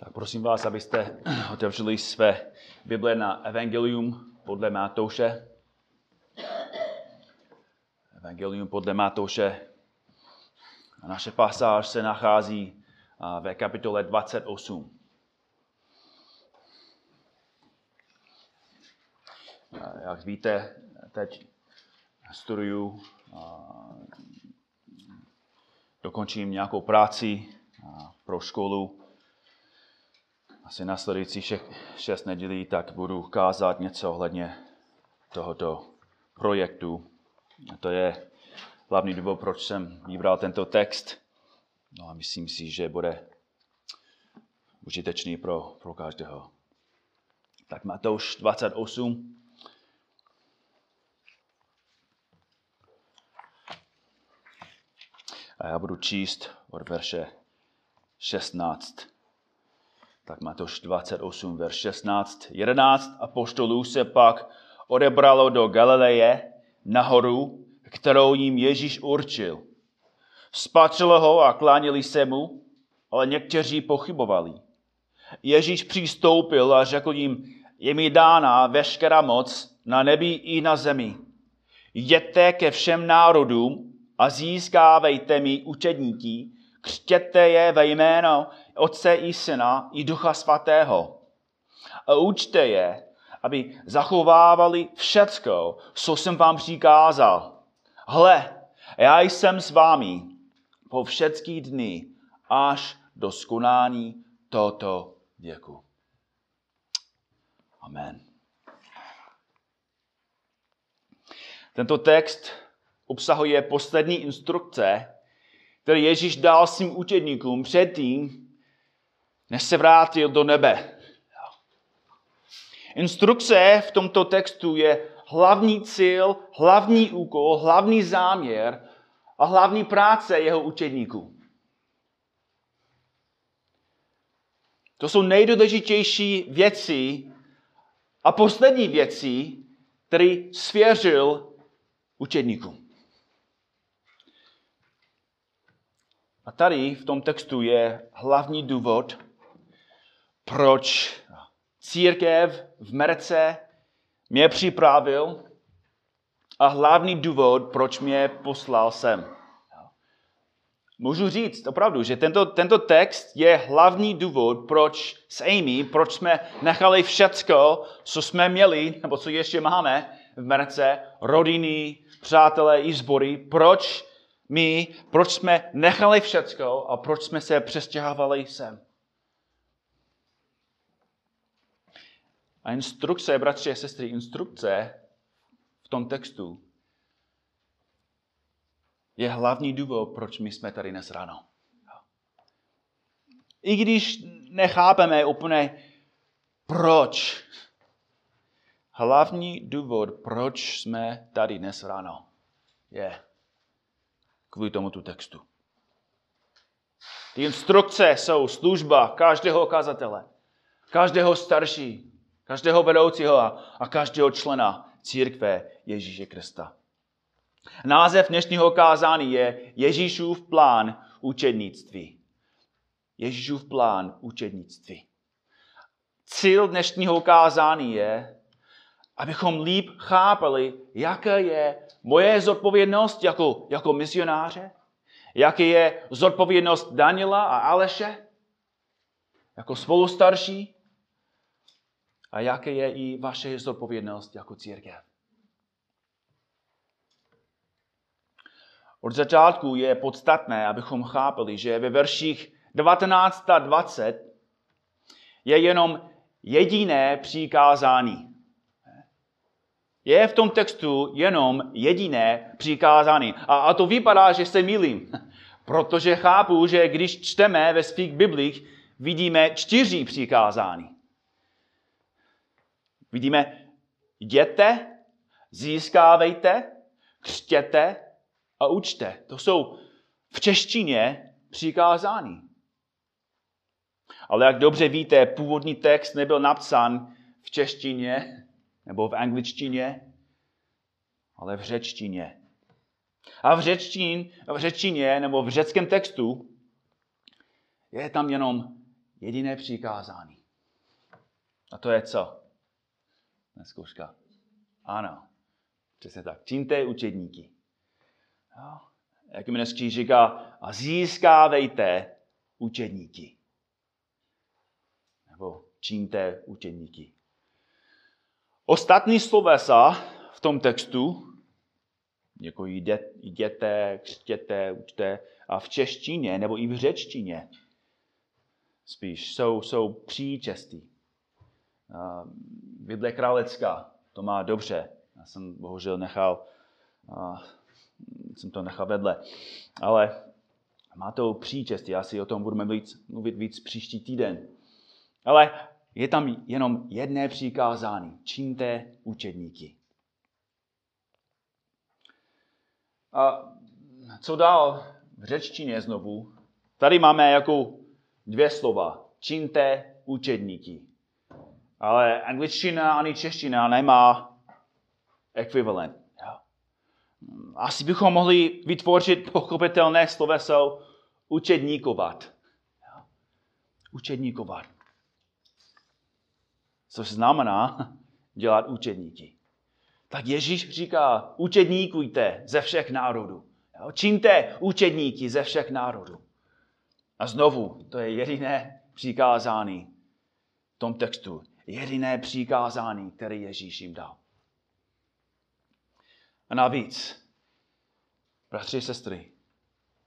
Tak prosím vás, abyste otevřeli své Bible na Evangelium podle Matouše. Evangelium podle Matouše. A naše pasáž se nachází ve kapitole 28. Jak víte, teď studuju, dokončím nějakou práci pro školu asi následující šest nedělí, tak budu kázat něco ohledně tohoto projektu. A to je hlavní důvod, proč jsem vybral tento text. No a myslím si, že bude užitečný pro, pro každého. Tak Matouš 28. A já budu číst od verše 16 tak Matouš 28, verš 16. 11 apoštolů se pak odebralo do Galileje nahoru, kterou jim Ježíš určil. Spatřili ho a klánili se mu, ale někteří pochybovali. Ježíš přistoupil a řekl jim, je mi dána veškerá moc na nebi i na zemi. Jděte ke všem národům a získávejte mi učedníky, křtěte je ve jméno Otce i Syna i Ducha Svatého. A učte je, aby zachovávali všecko, co jsem vám přikázal. Hle, já jsem s vámi po všetky dny až do skonání tohoto věku. Amen. Tento text obsahuje poslední instrukce, které Ježíš dal svým učedníkům předtím, než se vrátil do nebe. Instrukce v tomto textu je hlavní cíl, hlavní úkol, hlavní záměr a hlavní práce jeho učedníků. To jsou nejdůležitější věci a poslední věci, které svěřil učedníkům. A tady v tom textu je hlavní důvod, proč církev v Merce mě připravil a hlavní důvod, proč mě poslal sem. Můžu říct opravdu, že tento, tento text je hlavní důvod, proč s Amy, proč jsme nechali všecko, co jsme měli, nebo co ještě máme v Merce, rodiny, přátelé i sbory, proč my, proč jsme nechali všecko a proč jsme se přestěhovali sem. A instrukce, bratři a sestry, instrukce v tom textu je hlavní důvod, proč my jsme tady dnes ráno. I když nechápeme úplně proč, hlavní důvod, proč jsme tady dnes ráno, je kvůli tomuto textu. Ty instrukce jsou služba každého kazatele, každého starší, Každého vedoucího a, a každého člena církve Ježíše Krista. Název dnešního kázání je Ježíšův plán učednictví. Ježíšův plán učednictví. Cíl dnešního kázání je, abychom líp chápali, jaká je moje zodpovědnost jako, jako misionáře, jaká je zodpovědnost Daniela a Aleše, jako spolustarší, a jaké je i vaše zodpovědnost jako církev. Od začátku je podstatné, abychom chápali, že ve verších 19 a 20 je jenom jediné přikázání. Je v tom textu jenom jediné přikázání. A, a to vypadá, že se milím. Protože chápu, že když čteme ve svých biblích, vidíme čtyři přikázání. Vidíme, jděte, získávejte, křtěte a učte. To jsou v češtině přikázání. Ale jak dobře víte, původní text nebyl napsán v češtině nebo v angličtině, ale v řečtině. A v řečtině, v řečtině nebo v řeckém textu je tam jenom jediné přikázání. A to je co? Neskouška. Ano, přesně tak. Čiňte učedníky. Jo? Jak mi dnes říká, a získávejte učedníky. Nebo čiňte učedníky. Ostatní slovesa v tom textu, jako jděte, křtěte, učte, a v češtině nebo i v řečtině spíš jsou, jsou příčestí. Bible králecká to má dobře. Já jsem bohužel nechal, a, jsem to nechal vedle. Ale má to příčestí. Asi o tom budeme víc, mluvit víc příští týden. Ale je tam jenom jedné přikázání. Čiňte učedníky. A co dál v řečtině znovu? Tady máme jako dvě slova. Čiňte učedníky. Ale angličtina ani čeština nemá ekvivalent. Asi bychom mohli vytvořit pochopitelné sloveso učedníkovat. Učedníkovat. Což znamená dělat učedníky. Tak Ježíš říká, učedníkujte ze všech národů. Čiňte učedníky ze všech národů. A znovu, to je jediné přikázání v tom textu. Jediné přikázání, které Ježíš jim dal. A navíc, bratři a sestry,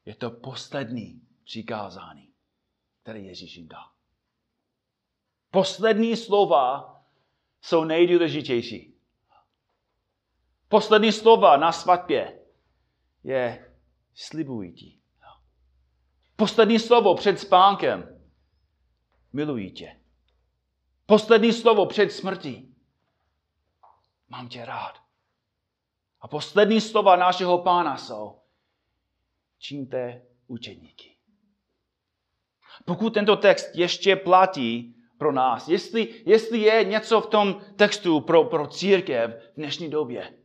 je to poslední přikázání, které Ježíš jim dal. Poslední slova jsou nejdůležitější. Poslední slova na svatbě je slibují ti. Poslední slovo před spánkem miluji tě. Poslední slovo před smrtí mám tě rád. A poslední slova našeho pána jsou čiňte učedníky. Pokud tento text ještě platí pro nás, jestli, jestli je něco v tom textu pro, pro církev v dnešní době,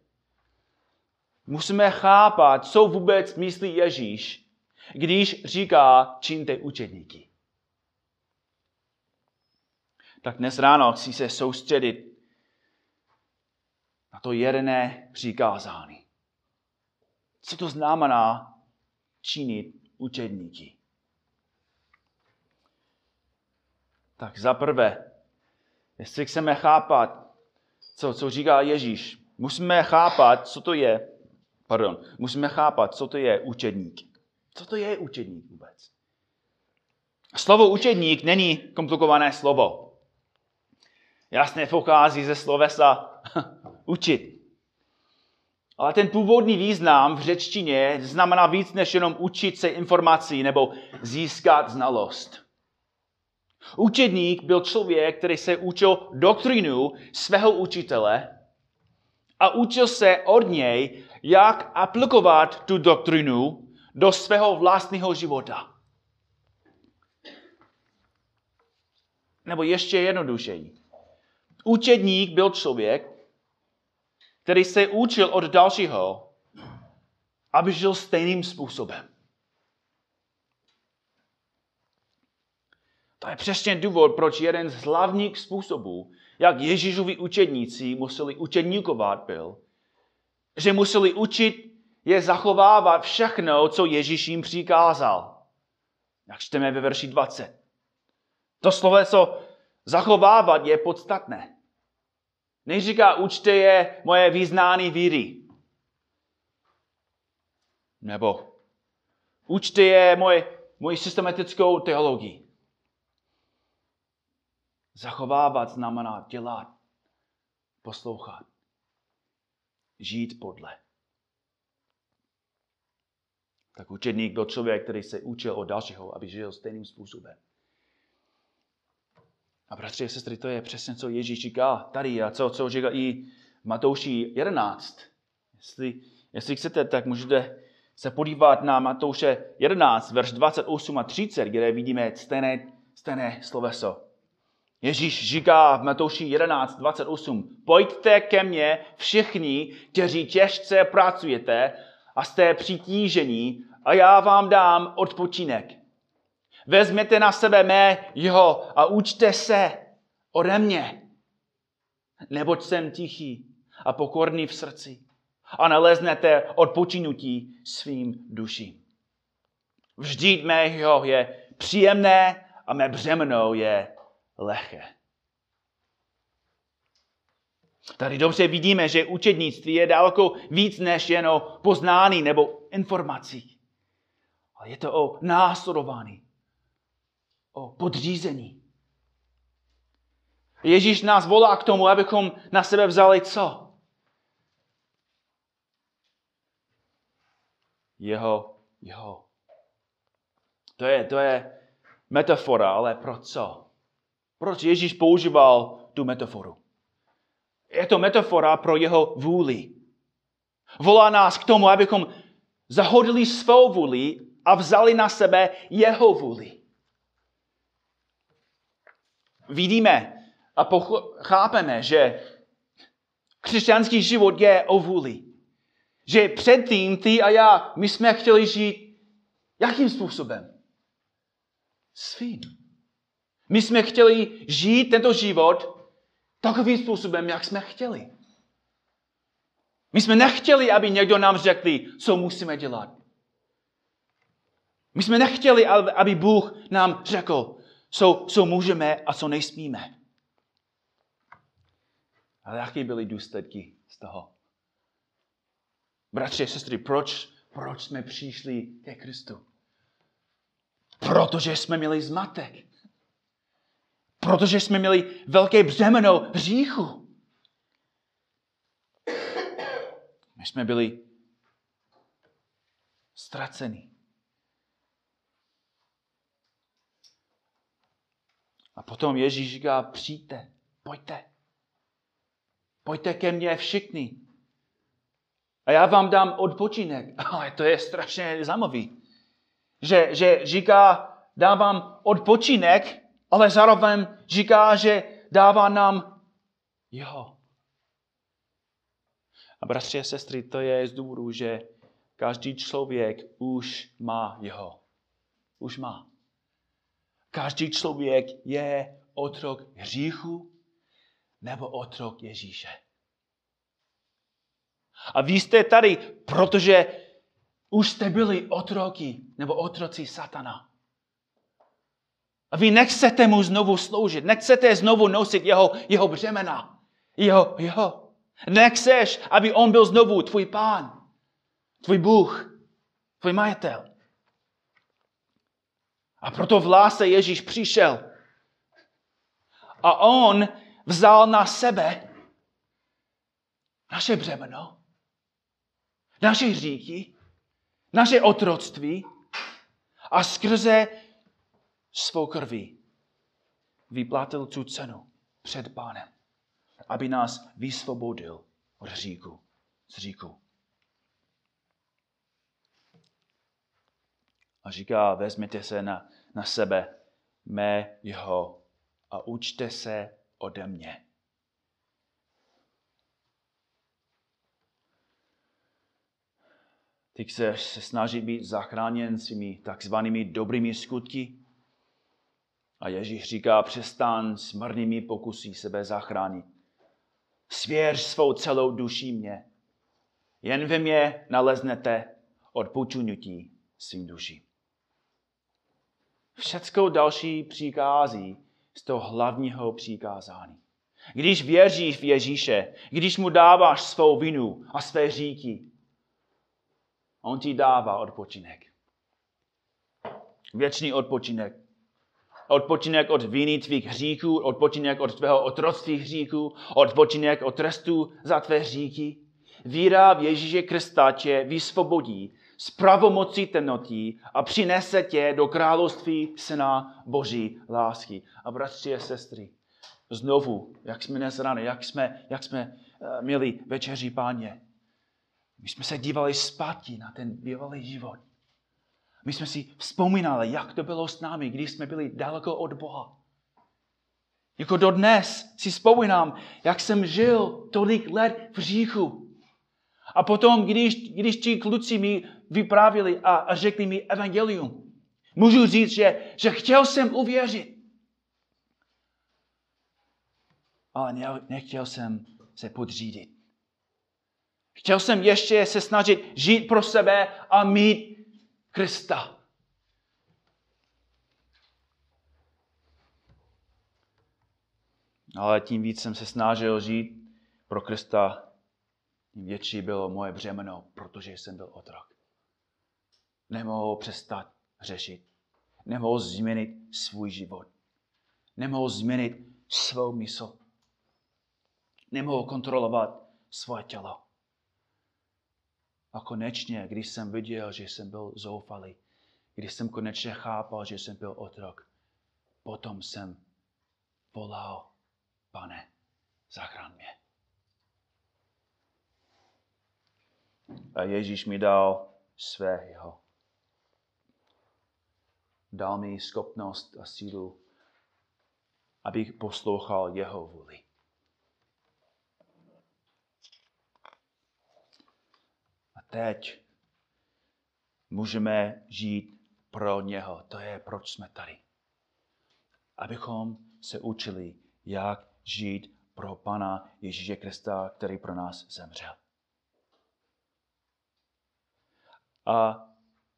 musíme chápat, co vůbec myslí Ježíš, když říká čiňte učedníky. Tak dnes ráno chci se soustředit na to jedné přikázání. Co to znamená činit učedníky? Tak za prvé, jestli chceme chápat, co, co říká Ježíš, musíme chápat, co to je, pardon, musíme chápat, co to je učedník. Co to je učedník vůbec? Slovo učedník není komplikované slovo. Jasně pochází ze slovesa učit. Ale ten původní význam v řečtině znamená víc než jenom učit se informací nebo získat znalost. Učedník byl člověk, který se učil doktrinu svého učitele a učil se od něj, jak aplikovat tu doktrinu do svého vlastního života. Nebo ještě jednodušeji. Učedník byl člověk, který se učil od dalšího, aby žil stejným způsobem. To je přesně důvod, proč jeden z hlavních způsobů, jak Ježíšovi učedníci museli učedníkovat, byl, že museli učit je zachovávat všechno, co Ježíš jim přikázal. Jak čteme ve verši 20. To slovo, co zachovávat, je podstatné. Neříká, učte je moje význání víry. Nebo učte je moje, moji systematickou teologii. Zachovávat znamená dělat, poslouchat, žít podle. Tak učedník byl člověk, který se učil od dalšího, aby žil stejným způsobem. A bratři a sestry, to je přesně, co Ježíš říká tady a co, co říká i Matouši 11. Jestli, jestli chcete, tak můžete se podívat na Matouše 11, verš 28 a 30, kde vidíme stejné, stejné sloveso. Ježíš říká v Matouši 11, 28, pojďte ke mně všichni, kteří těžce pracujete a jste přitížení a já vám dám odpočinek. Vezměte na sebe mé jeho a učte se ode mě. Neboť jsem tichý a pokorný v srdci a naleznete odpočinutí svým duším. Vždyť mého je příjemné a mé břemeno je lehké. Tady dobře vidíme, že učednictví je daleko víc než jen o poznání nebo informací. Ale je to o následování, o podřízení. Ježíš nás volá k tomu, abychom na sebe vzali co? Jeho, jeho. To je, to je metafora, ale pro co? Proč Ježíš používal tu metaforu? Je to metafora pro jeho vůli. Volá nás k tomu, abychom zahodili svou vůli a vzali na sebe jeho vůli. Vidíme a chápeme, že křesťanský život je o vůli. Že předtím ty a já, my jsme chtěli žít jakým způsobem? Svým. My jsme chtěli žít tento život takovým způsobem, jak jsme chtěli. My jsme nechtěli, aby někdo nám řekl, co musíme dělat. My jsme nechtěli, aby Bůh nám řekl, co, co můžeme a co nesmíme. Ale jaké byly důsledky z toho? Bratři a sestry, proč, proč jsme přišli ke Kristu? Protože jsme měli zmatek. Protože jsme měli velké břemeno hříchu. My jsme byli ztraceni. A potom Ježíš říká, přijďte, pojďte. Pojďte ke mně všichni. A já vám dám odpočinek. Ale to je strašně zajímavý. Že, že říká, dávám odpočinek, ale zároveň říká, že dává nám jeho. A bratři a sestry, to je z důvodu, že každý člověk už má jeho. Už má. Každý člověk je otrok hříchu nebo otrok Ježíše. A vy jste tady, protože už jste byli otroky nebo otroci satana. A vy nechcete mu znovu sloužit, nechcete znovu nosit jeho, jeho břemena. Jeho, jeho. Nechceš, aby on byl znovu tvůj pán, tvůj Bůh, tvůj majitel. A proto v láse Ježíš přišel. A on vzal na sebe naše břemeno, naše hříchy, naše otroctví a skrze svou krví vyplatil tu cenu před pánem, aby nás vysvobodil od hříku, z hříku. A říká, vezměte se na, na sebe mé jeho a učte se ode mě. Ty chceš se snažit být zachráněn svými takzvanými dobrými skutky? A Ježíš říká, přestan s marnými pokusy sebe zachránit. Svěř svou celou duši mě. Jen ve mě naleznete odpočinutí svým duší. Všecko další přikází z toho hlavního přikázání. Když věříš v Ježíše, když mu dáváš svou vinu a své říky, on ti dává odpočinek. Věčný odpočinek. Odpočinek od viny tvých hříků, odpočinek od tvého otroctví hříků, odpočinek od trestu za tvé hříky. Víra v Ježíše Krista tě vysvobodí z pravomocí temnotí a přinese tě do království Syna Boží lásky. A bratři a sestry, znovu, jak jsme dnes ráno, jak jsme, jak jsme uh, měli večeří páně, my jsme se dívali zpátky na ten bývalý život. My jsme si vzpomínali, jak to bylo s námi, když jsme byli daleko od Boha. Jako dodnes si vzpomínám, jak jsem žil tolik let v říchu. A potom, když, když ti kluci mi vyprávili a, a řekli mi evangelium, Můžu říct, že, že chtěl jsem uvěřit. Ale nechtěl jsem se podřídit. Chtěl jsem ještě se snažit žít pro sebe a mít Krista. Ale tím víc jsem se snažil žít pro Krista, tím větší bylo moje břemeno, protože jsem byl otrok. Nemohl přestat řešit. Nemohl změnit svůj život. Nemohl změnit svou mysl. Nemohl kontrolovat svoje tělo. A konečně, když jsem viděl, že jsem byl zoufalý, když jsem konečně chápal, že jsem byl otrok, potom jsem volal, pane, zachraň mě. A Ježíš mi dal svého. Dal mi schopnost a sílu, abych poslouchal jeho vůli. A teď můžeme žít pro něho. To je, proč jsme tady. Abychom se učili, jak žít pro Pana Ježíše Krista, který pro nás zemřel. A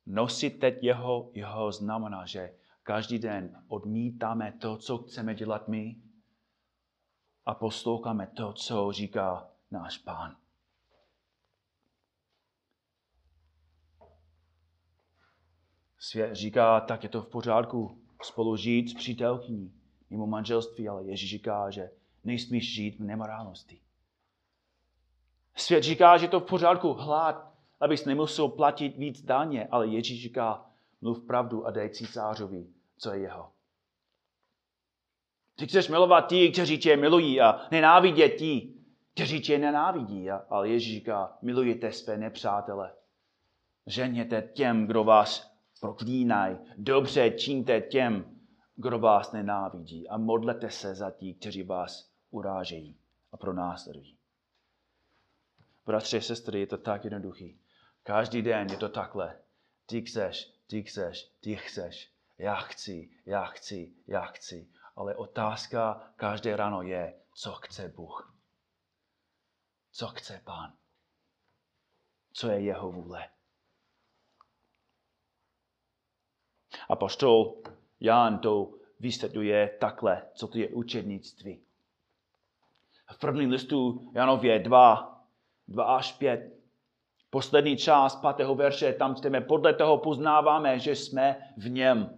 nosit teď jeho, jeho znamená, že každý den odmítáme to, co chceme dělat my a posloucháme to, co říká náš pán. Svět říká, tak je to v pořádku spolu žít s přítelkyní mimo manželství, ale Ježíš říká, že nejsmíš žít v nemorálnosti. Svět říká, že to v pořádku hlad, abys nemusel platit víc daně, ale Ježíš říká, mluv pravdu a dej císařovi, co je jeho. Ty chceš milovat ti, kteří tě milují a nenávidět ti, kteří tě nenávidí. Ale Ježíš říká, milujete své nepřátele. Ženěte těm, kdo vás proklínají. Dobře čiňte těm, kdo vás nenávidí. A modlete se za ti, kteří vás urážejí a pro nás Bratři, sestry, je to tak jednoduchý. Každý den je to takhle. Ty chceš, ty chceš, ty chceš. Já chci, já chci, já chci. Ale otázka každé ráno je, co chce Bůh. Co chce Pán. Co je jeho vůle. A poštol Jan to vysvětluje takhle, co to je učednictví. V první listu Janově 2, 2 až 5 Poslední část pátého verše, tam čteme, podle toho poznáváme, že jsme v něm.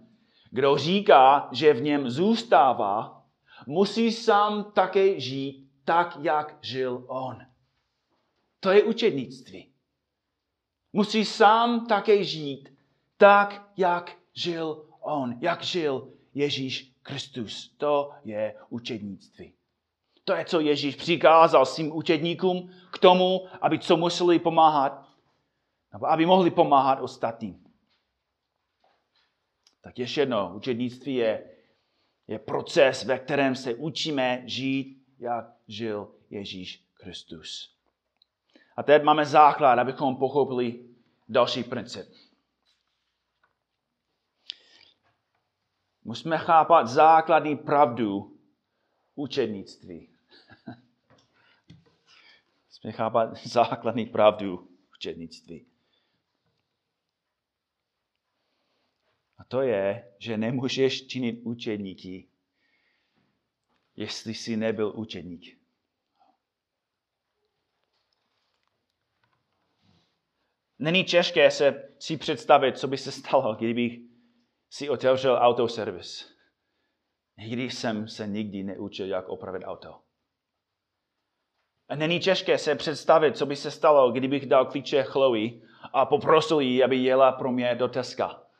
Kdo říká, že v něm zůstává, musí sám také žít tak, jak žil on. To je učednictví. Musí sám také žít tak, jak žil on, jak žil Ježíš Kristus. To je učednictví. To je, co Ježíš přikázal svým učedníkům k tomu, aby co museli pomáhat, nebo aby mohli pomáhat ostatním. Tak ještě jedno, učednictví je, je proces, ve kterém se učíme žít, jak žil Ježíš Kristus. A teď máme základ, abychom pochopili další princip. Musíme chápat základní pravdu učednictví. Musíme chápat základní pravdu učednictví. To je, že nemůžeš činit učedníky, jestli jsi nebyl učedník. Není těžké se si představit, co by se stalo, kdybych si otevřel autoservis. Nikdy jsem se nikdy neučil, jak opravit auto. A není těžké se představit, co by se stalo, kdybych dal klíče Chloe a poprosil ji, aby jela pro mě do Teska.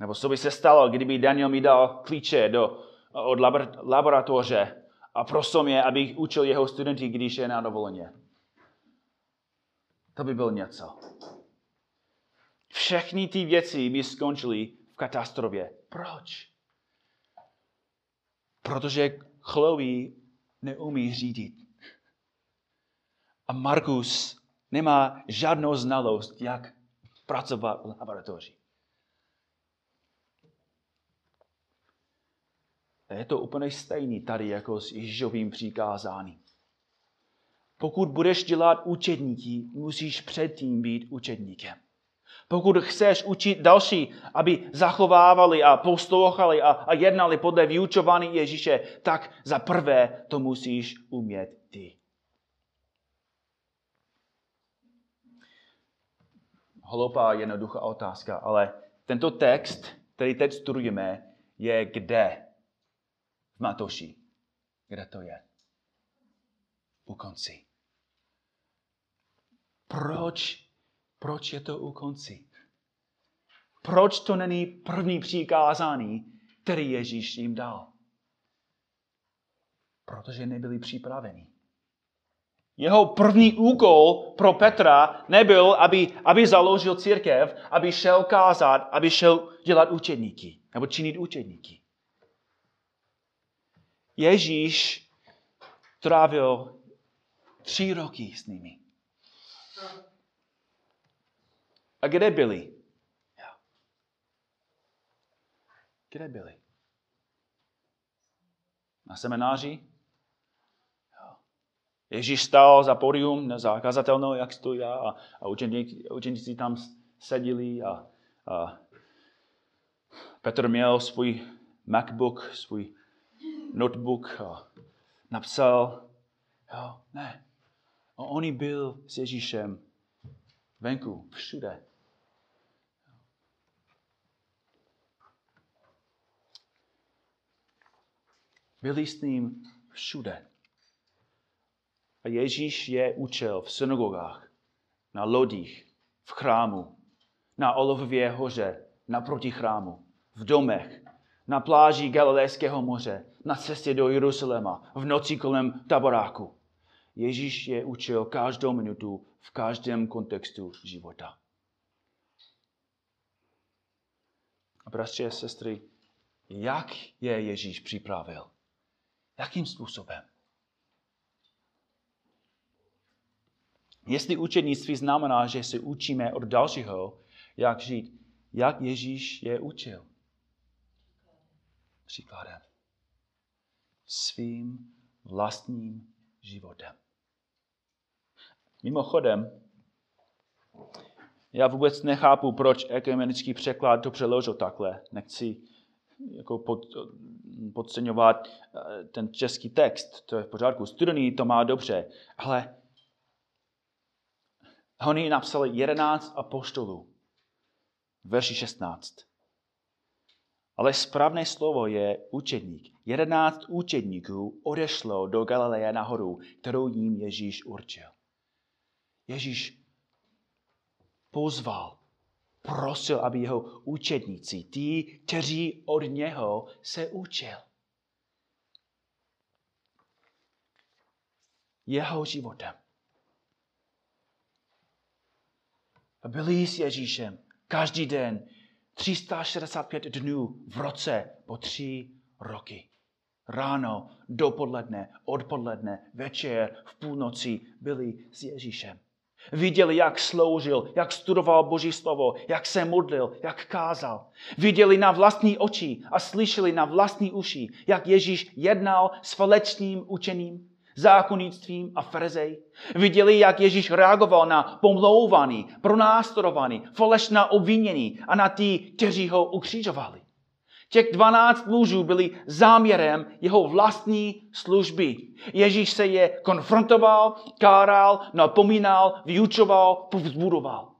Nebo co by se stalo, kdyby Daniel mi dal klíče do, od laboratoře a prosil mě, abych učil jeho studenty, když je na dovoleně. To by bylo něco. Všechny ty věci by skončily v katastrofě. Proč? Protože Chloe neumí řídit. A Markus nemá žádnou znalost, jak pracovat v laboratoři. Je to úplně stejný tady jako s Ježíšovým přikázáním. Pokud budeš dělat učedníky, musíš předtím být učedníkem. Pokud chceš učit další, aby zachovávali a poslouchali a, a jednali podle vyučování Ježíše, tak za prvé to musíš umět ty. Hloupá, jednoduchá otázka, ale tento text, který teď studujeme, je kde? Matoši. Kde to je? U konci. Proč proč je to u konci? Proč to není první přikázání, který Ježíš jim dal? Protože nebyli připraveni. Jeho první úkol pro Petra nebyl, aby, aby založil církev, aby šel kázat, aby šel dělat učedníky, nebo činit učedníky. Ježíš trávil tři roky s nimi. A kde byli? Kde byli? Na semináři? Ježíš stál za podium, nezakazatelnou, jak stojí, a, a učeníci, tam seděli a, a Petr měl svůj MacBook, svůj notebook napsal, jo, ne. A on byl s Ježíšem venku, všude. Byli s ním všude. A Ježíš je učil v synagogách, na lodích, v chrámu, na Olově hoře, naproti chrámu, v domech, na pláži Galilejského moře, na cestě do Jeruzaléma, v noci kolem taboráku. Ježíš je učil každou minutu v každém kontextu života. A bratři a sestry, jak je Ježíš připravil? Jakým způsobem? Jestli učednictví znamená, že se učíme od dalšího, jak žít, jak Ježíš je učil. Příkladem. Svým vlastním životem. Mimochodem, já vůbec nechápu, proč ekumenický překlad to přeložil takhle. Nechci jako pod, podceňovat eh, ten český text, to je v pořádku. Studený to má dobře, ale oni napsali 11 apoštolů, verši 16. Ale správné slovo je učedník. 11 učedníků odešlo do Galileje nahoru, kterou jim Ježíš určil. Ježíš pozval prosil, aby jeho učedníci, tí, kteří od něho se učil. Jeho životem. Byli s Ježíšem každý den 365 dnů v roce po tři roky. Ráno, dopoledne, odpoledne, večer, v půlnoci byli s Ježíšem. Viděli, jak sloužil, jak studoval Boží slovo, jak se modlil, jak kázal. Viděli na vlastní oči a slyšeli na vlastní uši, jak Ježíš jednal s falečným učením, zákonnictvím a farizej. Viděli, jak Ježíš reagoval na pomlouvaný, pronásledovaný, falešná obvinění a na ty, kteří ho ukřižovali. Těch dvanáct mužů byli záměrem jeho vlastní služby. Ježíš se je konfrontoval, káral, napomínal, vyučoval, povzbudoval.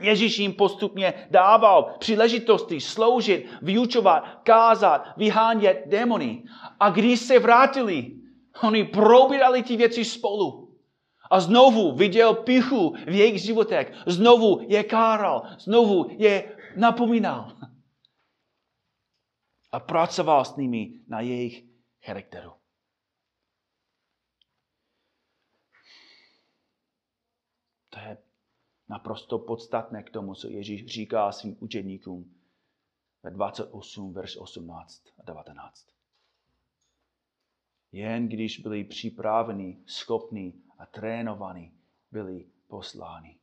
Ježíš jim postupně dával příležitosti sloužit, vyučovat, kázat, vyhánět démony. A když se vrátili, oni probírali ty věci spolu. A znovu viděl pichu v jejich životech. Znovu je káral. Znovu je napomínal a pracoval s nimi na jejich charakteru. To je naprosto podstatné k tomu, co Ježíš říká svým učeníkům ve 28, verš 18 a 19. Jen když byli připraveni, schopní a trénovaní, byli posláni.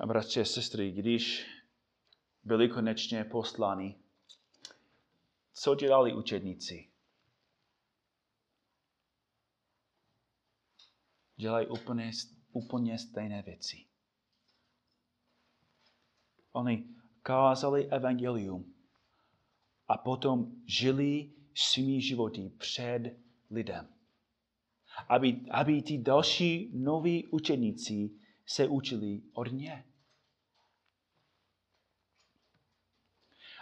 A bratři a sestry, když byli konečně posláni, co dělali učedníci? Dělají úplně, úplně stejné věci. Oni kázali evangelium a potom žili svými životy před lidem. Aby, aby ti další noví učeníci se učili od ně.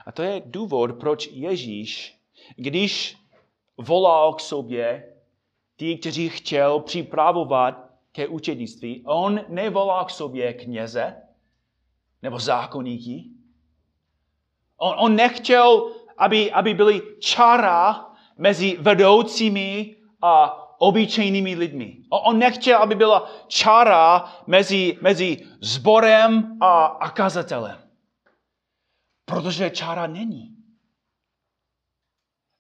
A to je důvod, proč Ježíš, když volal k sobě ty, kteří chtěl připravovat ke učednictví, on nevolal k sobě kněze nebo zákonníky. On, on nechtěl, aby, aby byly čara mezi vedoucími a obyčejnými lidmi. On nechtěl, aby byla čara mezi, mezi zborem a, a kazatelem. Protože čára není.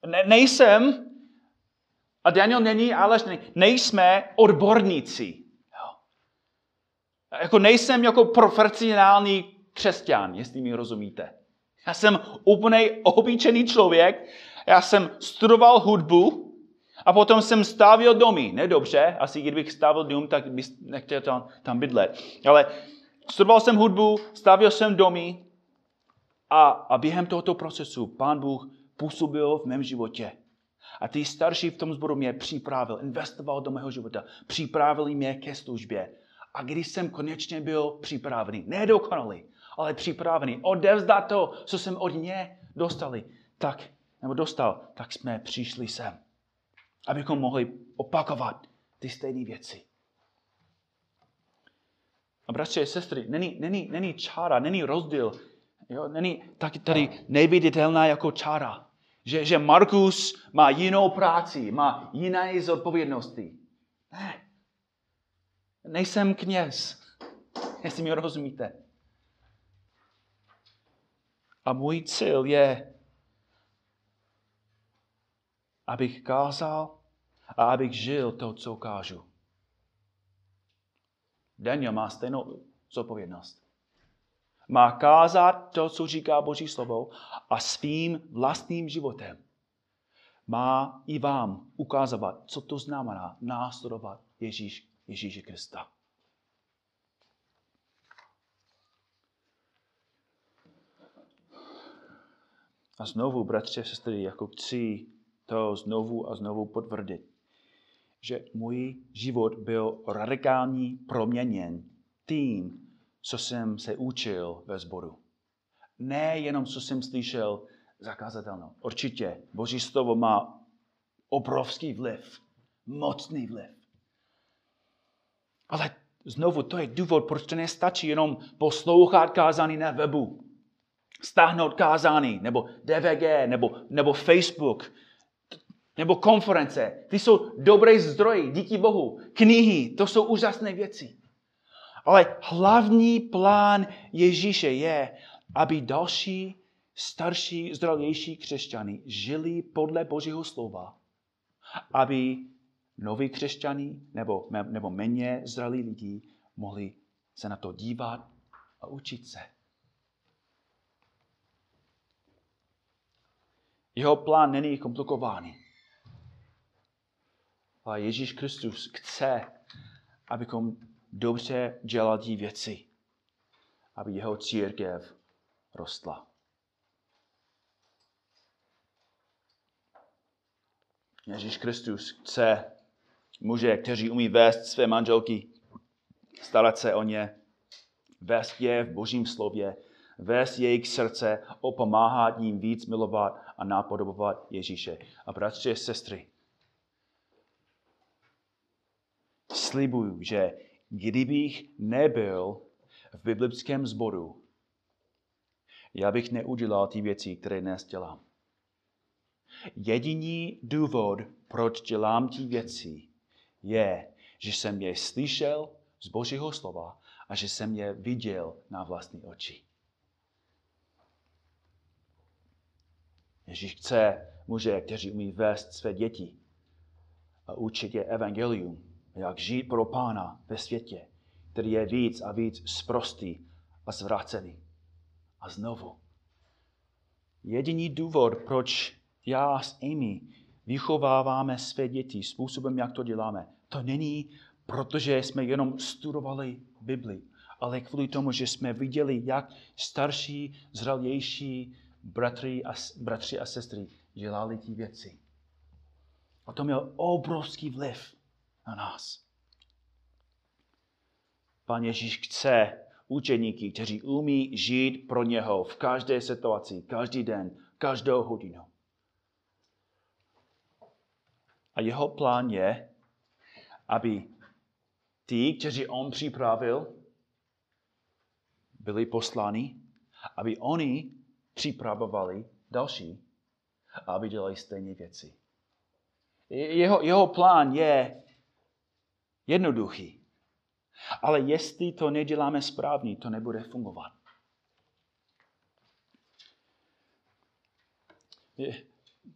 Ne, nejsem, a Daniel není, ale nejsme odborníci. Jako nejsem jako profesionální křesťan, jestli mi rozumíte. Já jsem úplně obyčejný člověk, já jsem studoval hudbu a potom jsem stavil domy. Nedobře, asi kdybych stavil dům, tak bych nechtěl tam, tam bydlet. Ale studoval jsem hudbu, stavil jsem domy a, a během tohoto procesu pán Bůh působil v mém životě. A ty starší v tom sboru mě připravil, investoval do mého života, připravili mě ke službě. A když jsem konečně byl připravený, nedokonalý, ale připravený, odevzdat to, co jsem od ně dostali, tak, nebo dostal, tak jsme přišli sem. Abychom mohli opakovat ty stejné věci. A bratři a sestry, není, není, není čára, není rozdíl Jo, není tak tady neviditelná jako čára. Že, že Markus má jinou práci, má jiné zodpovědnosti. Ne. Nejsem kněz, jestli mi rozumíte. A můj cíl je, abych kázal a abych žil to, co kážu. Daniel má stejnou zodpovědnost má kázat to, co říká Boží slovo a svým vlastním životem má i vám ukázat, co to znamená následovat Ježíš, Ježíše Krista. A znovu, bratři a sestry, jako chci to znovu a znovu potvrdit, že můj život byl radikální proměněn tím, co jsem se učil ve sboru. Ne jenom, co jsem slyšel zakázatelno. Určitě, Boží slovo má obrovský vliv, mocný vliv. Ale znovu, to je důvod, proč to nestačí jenom poslouchat kázání na webu, stáhnout kázání, nebo DVG, nebo, nebo Facebook, nebo konference. Ty jsou dobré zdroje, díky Bohu. Knihy, to jsou úžasné věci. Ale hlavní plán Ježíše je, aby další, starší, zdravější křesťany žili podle Božího slova. Aby noví křesťany nebo, nebo méně zralí lidi mohli se na to dívat a učit se. Jeho plán není komplikovaný. Ale Ježíš Kristus chce, abychom dobře dělat věci, aby jeho církev rostla. Ježíš Kristus chce muže, kteří umí vést své manželky, starat se o ně, vést je v božím slově, vést jejich srdce, opomáhat jim víc milovat a napodobovat Ježíše. A bratři a sestry, slibuju, že Kdybych nebyl v biblickém sboru, já bych neudělal ty věci, které dnes dělám. Jediný důvod, proč dělám ty věci, je, že jsem je slyšel z Božího slova a že jsem je viděl na vlastní oči. Ježíš chce muže, kteří umí vést své děti a učit je evangelium jak žít pro pána ve světě, který je víc a víc sprostý a zvrácený. A znovu. Jediný důvod, proč já s Amy vychováváme své děti způsobem, jak to děláme, to není, protože jsme jenom studovali Bibli, ale kvůli tomu, že jsme viděli, jak starší, zralější bratři a, bratři a sestry dělali ty věci. A to měl obrovský vliv na nás. Pan Ježíš chce učeníky, kteří umí žít pro něho v každé situaci, každý den, každou hodinu. A jeho plán je, aby ti, kteří on připravil, byli posláni, aby oni připravovali další, aby dělali stejné věci. Jeho, jeho plán je jednoduchý. Ale jestli to neděláme správně, to nebude fungovat.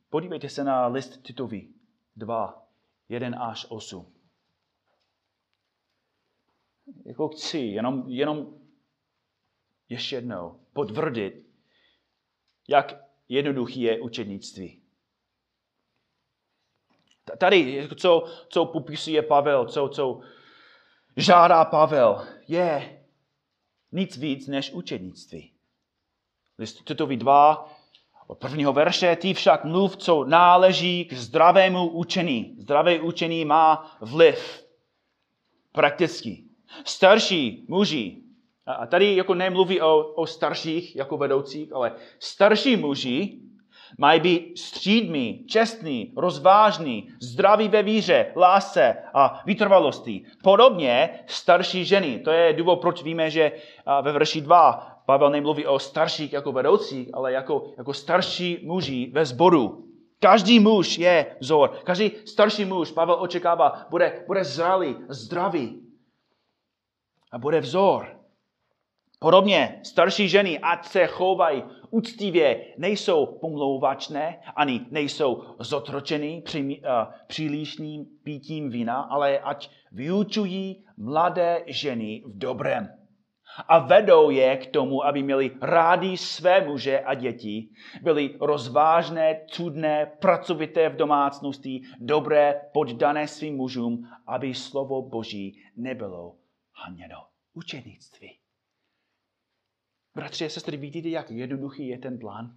Podívejte se na list Titovi 2, 1 až 8. Jako chci jenom, jenom ještě jednou potvrdit, jak jednoduchý je učednictví. Tady, co, co popisuje Pavel, co, co žádá Pavel, je nic víc než učednictví. List Titovi 2, od prvního verše, ty však mluv, co náleží k zdravému učení. Zdravé učení má vliv. Prakticky. Starší muži, a tady jako nemluví o, o starších jako vedoucích, ale starší muži mají být střídmí, čestní, rozvážní, zdraví ve víře, lásce a vytrvalosti. Podobně starší ženy. To je důvod, proč víme, že ve verši 2 Pavel nemluví o starších jako vedoucích, ale jako, jako starší muži ve sboru. Každý muž je vzor. Každý starší muž, Pavel očekává, bude, bude zralý, zdravý. A bude vzor. Podobně starší ženy, ať se chovají úctivě, nejsou pomlouvačné, ani nejsou zotročeny při, uh, přílišným pítím vína, ale ať vyučují mladé ženy v dobrém. A vedou je k tomu, aby měli rádi své muže a děti, byli rozvážné, cudné, pracovité v domácnosti, dobré, poddané svým mužům, aby slovo Boží nebylo haněno. Učenictví. Bratři a sestry, vidíte, jak jednoduchý je ten plán?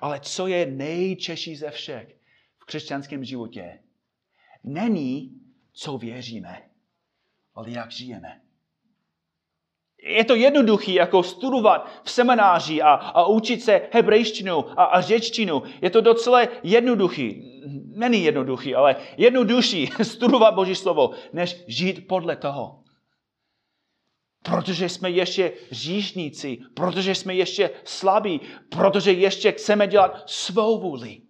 Ale co je nejčeší ze všech v křesťanském životě? Není, co věříme, ale jak žijeme. Je to jednoduchý, jako studovat v semináři a, a učit se hebrejštinu a, a řečtinu. Je to docela jednoduchý. Není jednoduchý, ale jednodušší studovat Boží slovo, než žít podle toho. Protože jsme ještě říšníci, protože jsme ještě slabí, protože ještě chceme dělat svou vůli.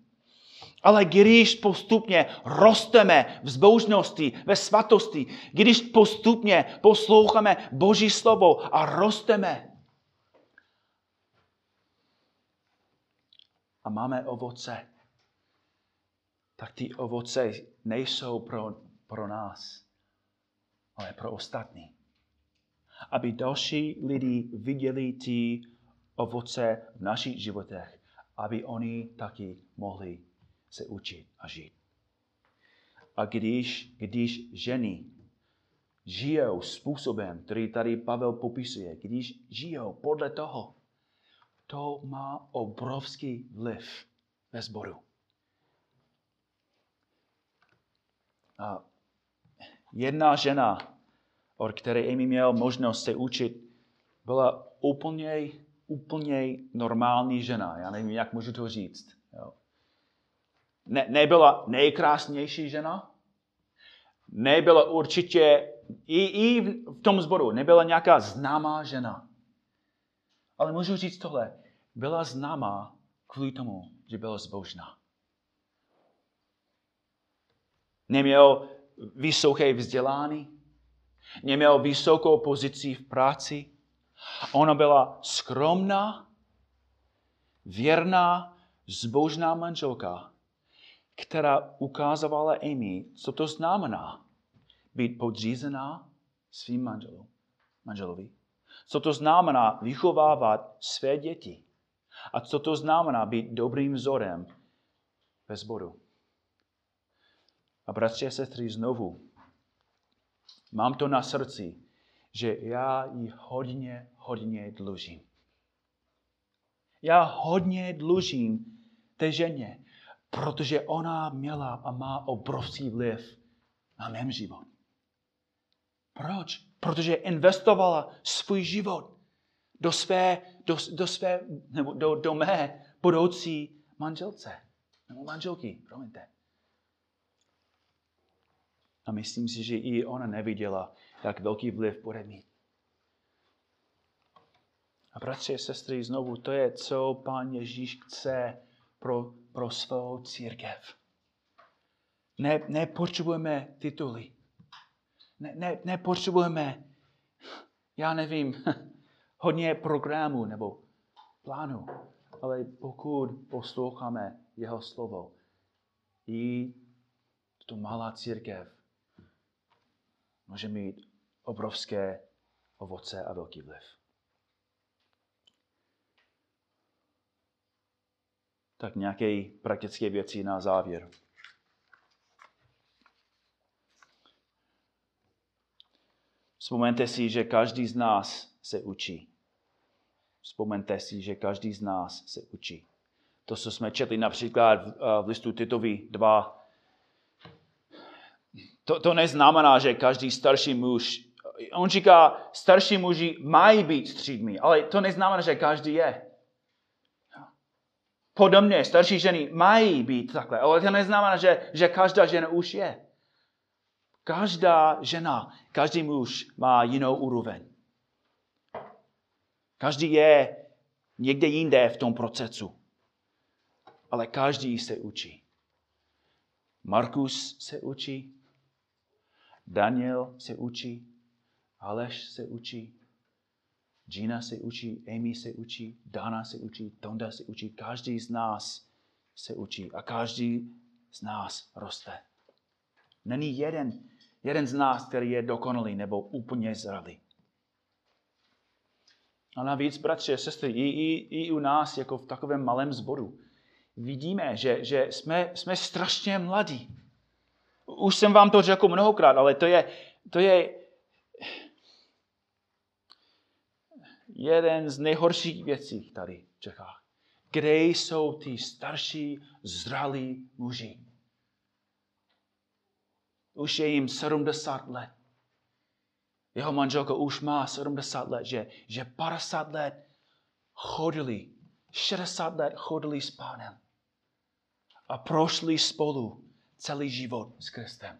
Ale když postupně rosteme v zbožnosti, ve svatosti, když postupně posloucháme Boží slovo a rosteme, a máme ovoce, tak ty ovoce nejsou pro, pro nás, ale pro ostatní aby další lidi viděli ty ovoce v našich životech, aby oni taky mohli se učit a žít. A když, když ženy žijou způsobem, který tady Pavel popisuje, když žijou podle toho, to má obrovský vliv ve sboru. A jedna žena od které Amy měl možnost se učit, byla úplně, úplně normální žena. Já nevím, jak můžu to říct. Jo. Ne, nebyla nejkrásnější žena, nebyla určitě, i, i v tom zboru, nebyla nějaká známá žena. Ale můžu říct tohle, byla známá kvůli tomu, že byla zbožná. Neměl vysoké vzdělání, neměl vysokou pozici v práci. Ona byla skromná, věrná, zbožná manželka, která ukázovala Amy, co to znamená být podřízená svým manželu, manželovi Co to znamená vychovávat své děti. A co to znamená být dobrým vzorem ve sboru. A bratři a sestry, znovu, mám to na srdci, že já jí hodně, hodně dlužím. Já hodně dlužím té ženě, protože ona měla a má obrovský vliv na mém život. Proč? Protože investovala svůj život do své, do, do své, nebo do, do mé budoucí manželce. Nebo manželky, promiňte. A myslím si, že i ona neviděla, jak velký vliv bude mít. A bratři a sestry, znovu, to je, co pán Ježíš chce pro, pro svou církev. Ne, nepotřebujeme tituly. Ne, ne, nepotřebujeme, já nevím, hodně programů nebo plánů. Ale pokud posloucháme jeho slovo, i tu malá církev může mít obrovské ovoce a velký vliv. Tak nějaké praktické věci na závěr. Vzpomeňte si, že každý z nás se učí. Vzpomeňte si, že každý z nás se učí. To, co jsme četli například v, v listu Titovi 2, to, to neznamená, že každý starší muž, on říká, starší muži mají být střídmi, ale to neznamená, že každý je. Podobně, starší ženy mají být takhle, ale to neznamená, že, že každá žena už je. Každá žena, každý muž má jinou úroveň. Každý je někde jinde v tom procesu. Ale každý se učí. Markus se učí, Daniel se učí, Aleš se učí, Gina se učí, Amy se učí, Dana se učí, Tonda se učí. Každý z nás se učí a každý z nás roste. Není jeden, jeden z nás, který je dokonalý nebo úplně zralý. A navíc, bratři a sestry, i, i, i u nás, jako v takovém malém zboru, vidíme, že, že jsme, jsme strašně mladí. Už jsem vám to řekl mnohokrát, ale to je, to je jeden z nejhorších věcí tady v Čechách. Kde jsou ty starší, zralí muži? Už je jim 70 let. Jeho manželka už má 70 let, že, že 50 let chodili, 60 let chodili s pánem a prošli spolu celý život s Kristem.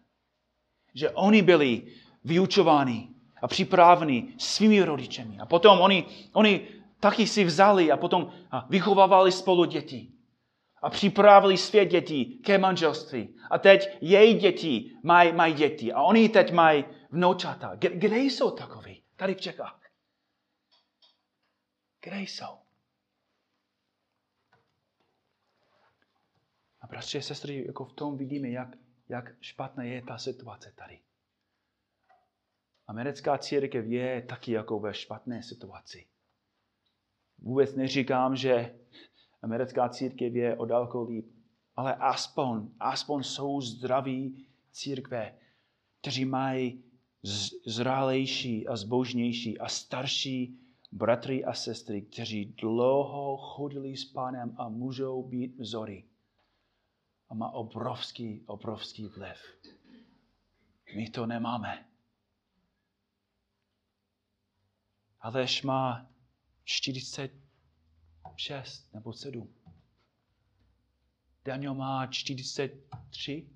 Že oni byli vyučováni a připraveni svými rodičemi. A potom oni, oni taky si vzali a potom vychovávali spolu děti. A připravili své děti ke manželství. A teď její děti mají, mají děti. A oni teď mají vnoučata. Kde jsou takoví? Tady v Čechách. Kde jsou? Bratři a sestry, jako v tom vidíme, jak, jak špatná je ta situace tady. Americká církev je taky jako ve špatné situaci. Vůbec neříkám, že americká církev je o daleko líp, ale aspoň, aspoň jsou zdraví církve, kteří mají zrálejší a zbožnější a starší bratry a sestry, kteří dlouho chodili s pánem a můžou být vzory. A má obrovský, obrovský vliv. My to nemáme. Aleš má 46 nebo 7. Daniel má 43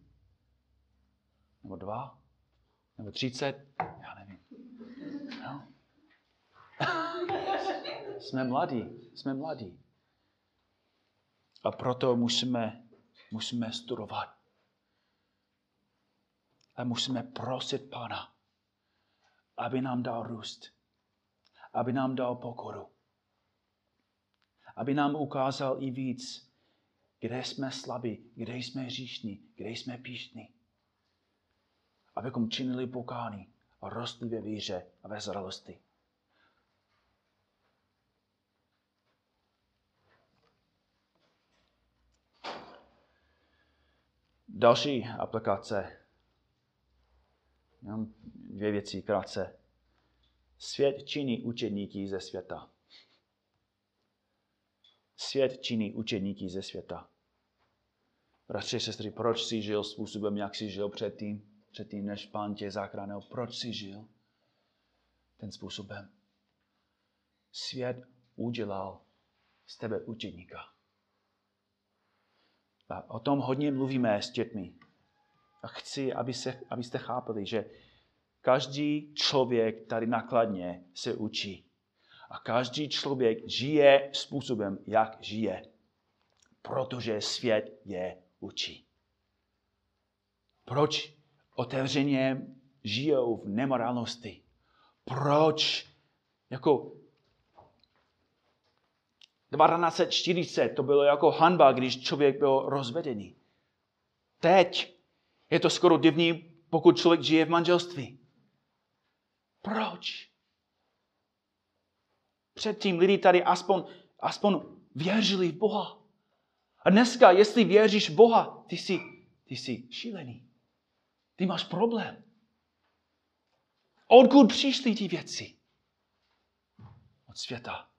nebo 2 nebo 30, já nevím. No. jsme mladí, jsme mladí. A proto musíme, musíme studovat. A musíme prosit Pána, aby nám dal růst, aby nám dal pokoru, aby nám ukázal i víc, kde jsme slabí, kde jsme hříšní, kde jsme píšní abychom činili pokání a rostli ve víře a ve zralosti. Další aplikace. Jenom dvě věci krátce. Svět činí učedníky ze světa. Svět činí učedníky ze světa. Bratři, sestry, proč jsi žil způsobem, jak jsi žil předtím, předtím, než pán tě zachránil? Proč jsi žil ten způsobem? Svět udělal z tebe učedníka. A o tom hodně mluvíme s dětmi. A chci, aby se, abyste chápali, že každý člověk tady nakladně se učí. A každý člověk žije způsobem, jak žije. Protože svět je učí. Proč otevřeně žijou v nemorálnosti? Proč jako 1240 to bylo jako hanba, když člověk byl rozvedený. Teď je to skoro divný, pokud člověk žije v manželství. Proč? Předtím lidi tady aspoň, aspoň věřili v Boha. A dneska, jestli věříš v Boha, ty jsi, ty jsi šílený. Ty máš problém. Odkud přišly ty věci? Od světa.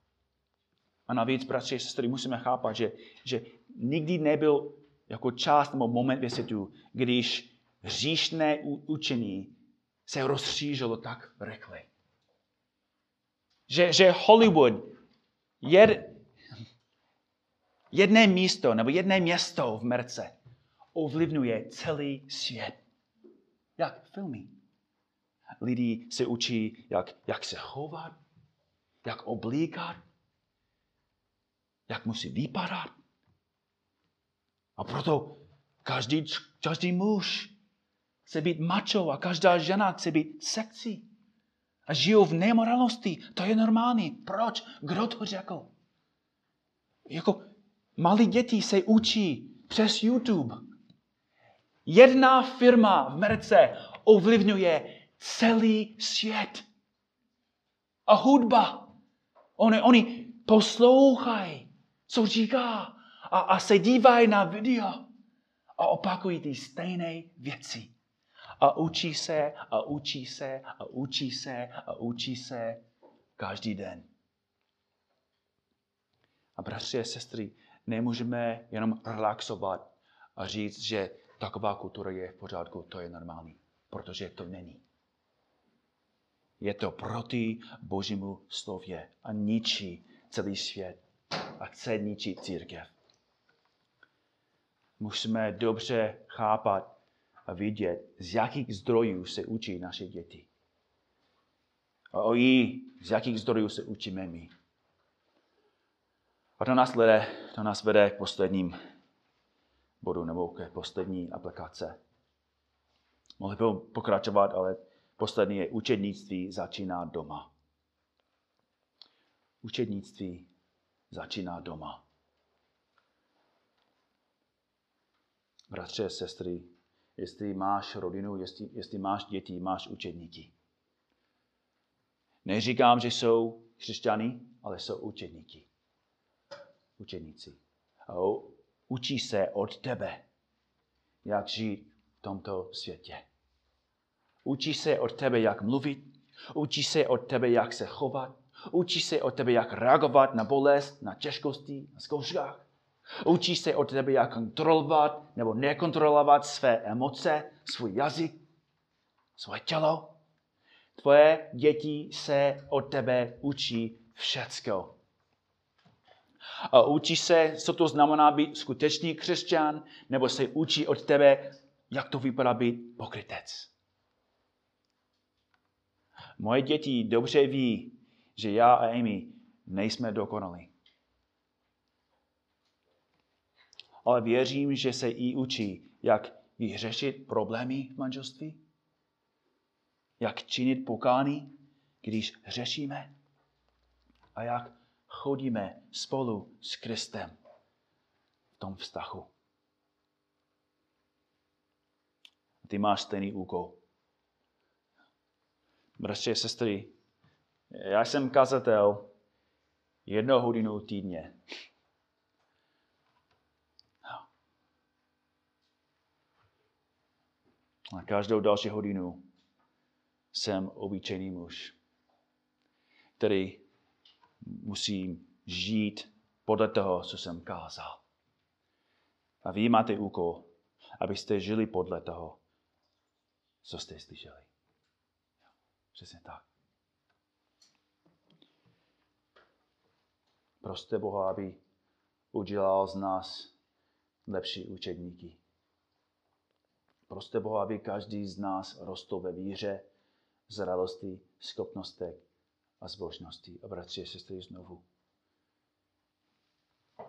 A navíc, bratři a sestry, musíme chápat, že, že nikdy nebyl jako část nebo moment světu, když hříšné učení se rozšířilo tak rychle. Že, že Hollywood, jed, jedné místo nebo jedné město v Merce ovlivňuje celý svět. Jak filmy. Lidi se učí, jak, jak se chovat, jak oblíkat, jak musí vypadat. A proto každý, každý muž chce být macho a každá žena chce být sexy. A žijou v nemorálnosti. To je normální. Proč? Kdo to řekl? Jako malí děti se učí přes YouTube. Jedna firma v Merce ovlivňuje celý svět. A hudba. Oni, oni poslouchají, co říká. A, a se dívají na video. A opakují ty stejné věci. A učí se, a učí se, a učí se, a učí se každý den. A bratři a sestry, nemůžeme jenom relaxovat a říct, že taková kultura je v pořádku, to je normální, protože to není. Je to proti Božímu slově a ničí celý svět a chce ničit církev. Musíme dobře chápat a vidět, z jakých zdrojů se učí naše děti. A o jí, z jakých zdrojů se učíme my. A to nás, vede, to nás vede k posledním bodu nebo k poslední aplikace. Mohli bychom pokračovat, ale poslední je učednictví začíná doma. Učednictví začíná doma. Bratře, sestry, jestli máš rodinu, jestli, jestli máš děti, máš učedníky. Neříkám, že jsou křesťany, ale jsou učedníky. Učedníci. A učí se od tebe, jak žít v tomto světě. Učí se od tebe, jak mluvit. Učí se od tebe, jak se chovat. Učí se od tebe, jak reagovat na bolest, na těžkosti, na zkouškách. Učí se od tebe, jak kontrolovat nebo nekontrolovat své emoce, svůj jazyk, svoje tělo. Tvoje děti se od tebe učí všecko. A učí se, co to znamená být skutečný křesťan, nebo se učí od tebe, jak to vypadá být pokrytec. Moje děti dobře ví, že já a Amy nejsme dokonalí. Ale věřím, že se i učí, jak vyřešit problémy v manželství, jak činit pokání, když řešíme a jak chodíme spolu s Kristem v tom vztahu. Ty máš stejný úkol. Bratři a sestry, já jsem kazatel jednou hodinu týdně. A každou další hodinu jsem obyčejný muž, který musím žít podle toho, co jsem kázal. A vy máte úkol, abyste žili podle toho, co jste slyšeli. Přesně tak. Proste Boha, aby udělal z nás lepší učedníky. Proste Boha, aby každý z nás rostl ve víře, zralosti, schopnostech a zbožnosti. A bratři a sestry znovu.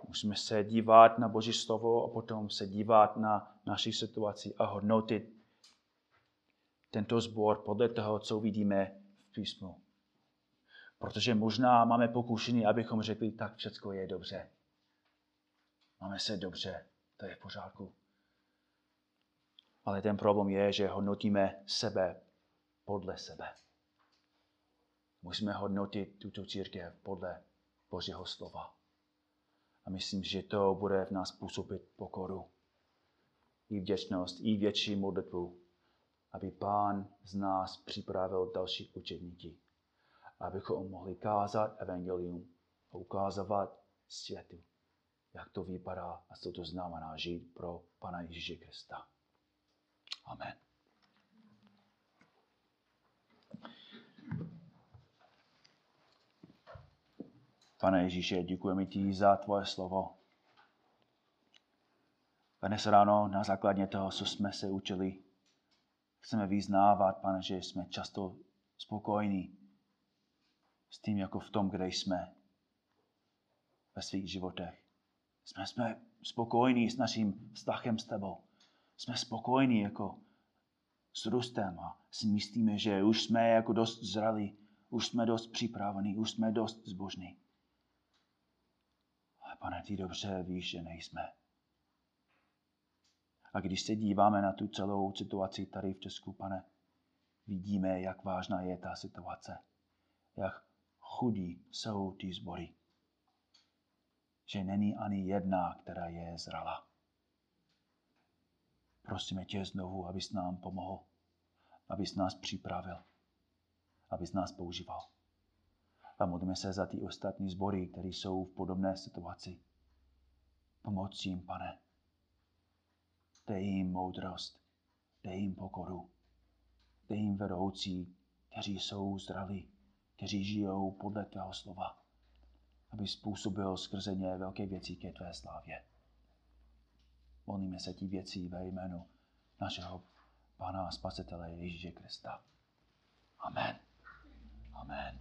Musíme se dívat na Boží slovo a potom se dívat na naši situaci a hodnotit tento sbor podle toho, co vidíme v písmu. Protože možná máme pokušení, abychom řekli, tak všechno je dobře. Máme se dobře, to je v pořádku. Ale ten problém je, že hodnotíme sebe podle sebe. Musíme hodnotit tuto církev podle Božího slova. A myslím, že to bude v nás působit pokoru. I vděčnost, i větší modlitbu, aby Pán z nás připravil další učedníky. Abychom mohli kázat evangelium a ukázovat světu, jak to vypadá a co to znamená žít pro Pana Ježíše Krista. Amen. Pane Ježíše, děkujeme ti za tvoje slovo. A dnes ráno na základě toho, co jsme se učili, chceme vyznávat, pane, že jsme často spokojní s tím, jako v tom, kde jsme ve svých životech. Jsme, jsme spokojní s naším vztahem s tebou. Jsme spokojní jako s růstem a si myslíme, že už jsme jako dost zralí, už jsme dost připravení, už jsme dost zbožní. Ale pane, ty dobře víš, že nejsme. A když se díváme na tu celou situaci tady v Česku, pane, vidíme, jak vážná je ta situace. Jak chudí jsou ty zbory. Že není ani jedna, která je zrala. Prosíme tě znovu, abys nám pomohl, abys nás připravil, abys nás používal. A modlíme se za ty ostatní sbory, které jsou v podobné situaci. Pomoc jim, pane. Dej jim moudrost, dej jim pokoru, dej jim vedoucí, kteří jsou zdraví, kteří žijou podle tvého slova, aby způsobil skrze ně velké věcí ke tvé slávě. Volníme se ti věcí ve jménu našeho Pána a Spasitele Ježíše Krista. Amen. Amen.